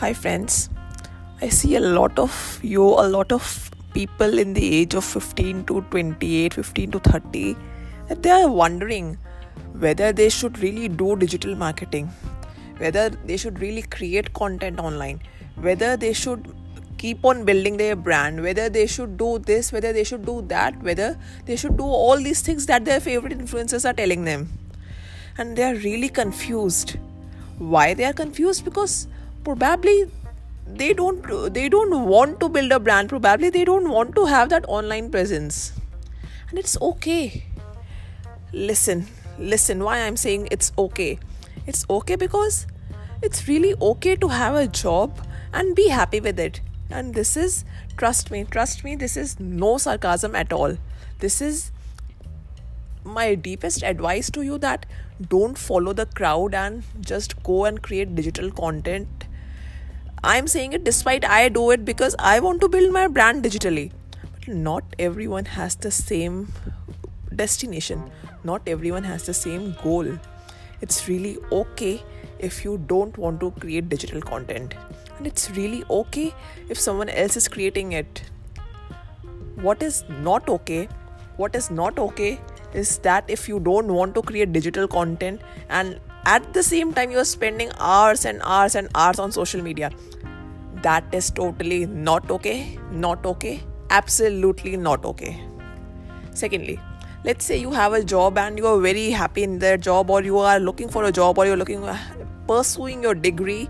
Hi, friends. I see a lot of you, a lot of people in the age of 15 to 28, 15 to 30, that they are wondering whether they should really do digital marketing, whether they should really create content online, whether they should keep on building their brand, whether they should do this, whether they should do that, whether they should do all these things that their favorite influencers are telling them. And they are really confused why they are confused because probably they don't they don't want to build a brand. Probably they don't want to have that online presence. And it's okay. Listen listen why i'm saying it's okay? It's okay because it's really okay to have a job and be happy with it. And this is trust me trust me this is no sarcasm at all. This is my deepest advice to you that don't follow the crowd and just go and create digital content i'm saying it despite i do it because i want to build my brand digitally. But not everyone has the same destination. Not everyone has the same goal. It's really okay if you don't want to create digital content. And it's really okay if someone else is creating it. What is not okay what is not okay is that if you don't want to create digital content and at the same time you're spending hours and hours and hours on social media. That is totally not okay. Not okay. Absolutely not okay. Secondly let's say you have a job and you are very happy in that job or you are looking for a job or you're looking pursuing your degree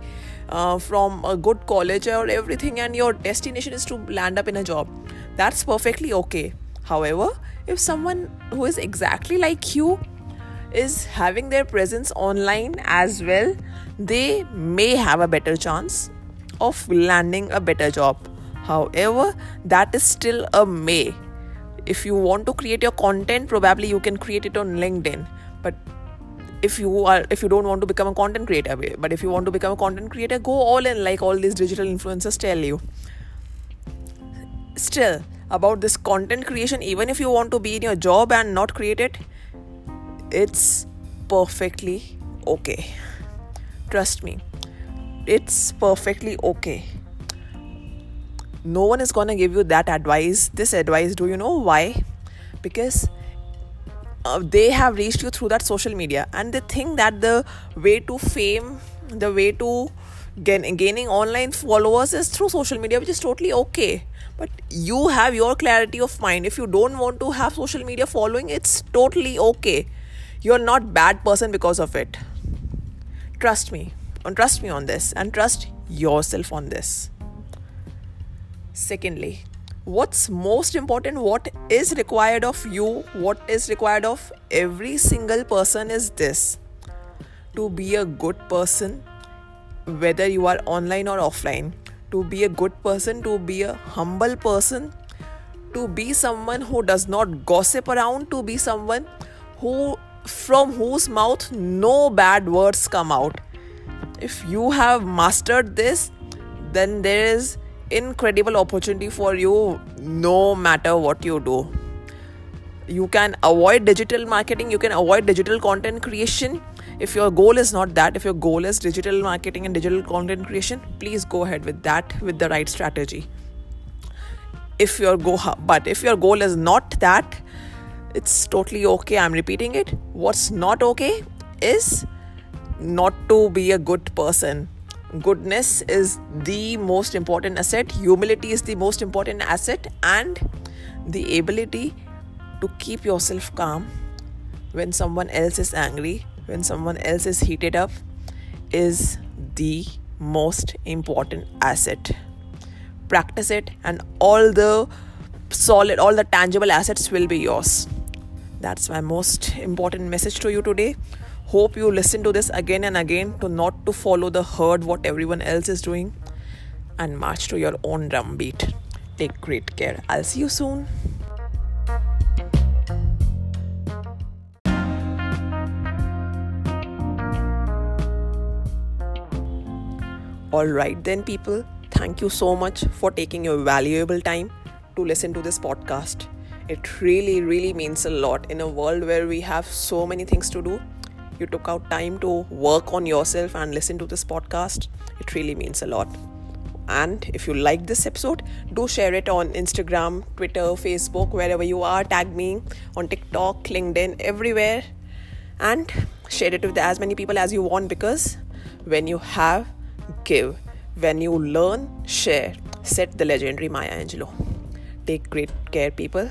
uh, from a good college or everything and your destination is to land up in a job. That's perfectly okay. However if someone who is exactly like you is having their presence online as well, they may have a better chance of landing a better job. However, that is still a may. If you want to create your content, probably you can create it on LinkedIn. But if you are if you don't want to become a content creator, but if you want to become a content creator, go all in like all these digital influencers tell you. Still, about this content creation, even if you want to be in your job and not create it, it's perfectly okay. Trust me, it's perfectly okay. No one is gonna give you that advice. This advice, do you know why? Because uh, they have reached you through that social media and they think that the way to fame, the way to gain, gaining online followers is through social media, which is totally okay but you have your clarity of mind if you don't want to have social media following it's totally okay you're not bad person because of it. Trust me. And trust me on this. And trust yourself on this. Secondly what's most important what is required of you what is required of every single person is this. To be a good person whether you are online or offline to be a good person, to be a humble person, to be someone who does not gossip around, to be someone who from whose mouth no bad words come out. If you have mastered this, then there is incredible opportunity for you no matter what you do. You can avoid digital marketing, you can avoid digital content creation if your goal is not that if your goal is digital marketing and digital content creation please go ahead with that with the right strategy if your go but if your goal is not that it's totally okay i'm repeating it what's not okay is not to be a good person goodness is the most important asset humility is the most important asset and the ability to keep yourself calm when someone else is angry when someone else is heated up is the most important asset. Practice it, and all the solid, all the tangible assets will be yours. That's my most important message to you today. Hope you listen to this again and again to not to follow the herd what everyone else is doing and march to your own drum beat. Take great care. I'll see you soon. Alright, then, people, thank you so much for taking your valuable time to listen to this podcast. It really, really means a lot in a world where we have so many things to do. you took out time to work on yourself and listen to this podcast. It really means a lot. And if you like this episode, do share it on Instagram, Twitter, Facebook, wherever you are. Tag me on TikTok, LinkedIn, everywhere. And share it with as many people as you want because when you have, give. When you learn, share. Said the legendary Maya Angelou. Take great care, people.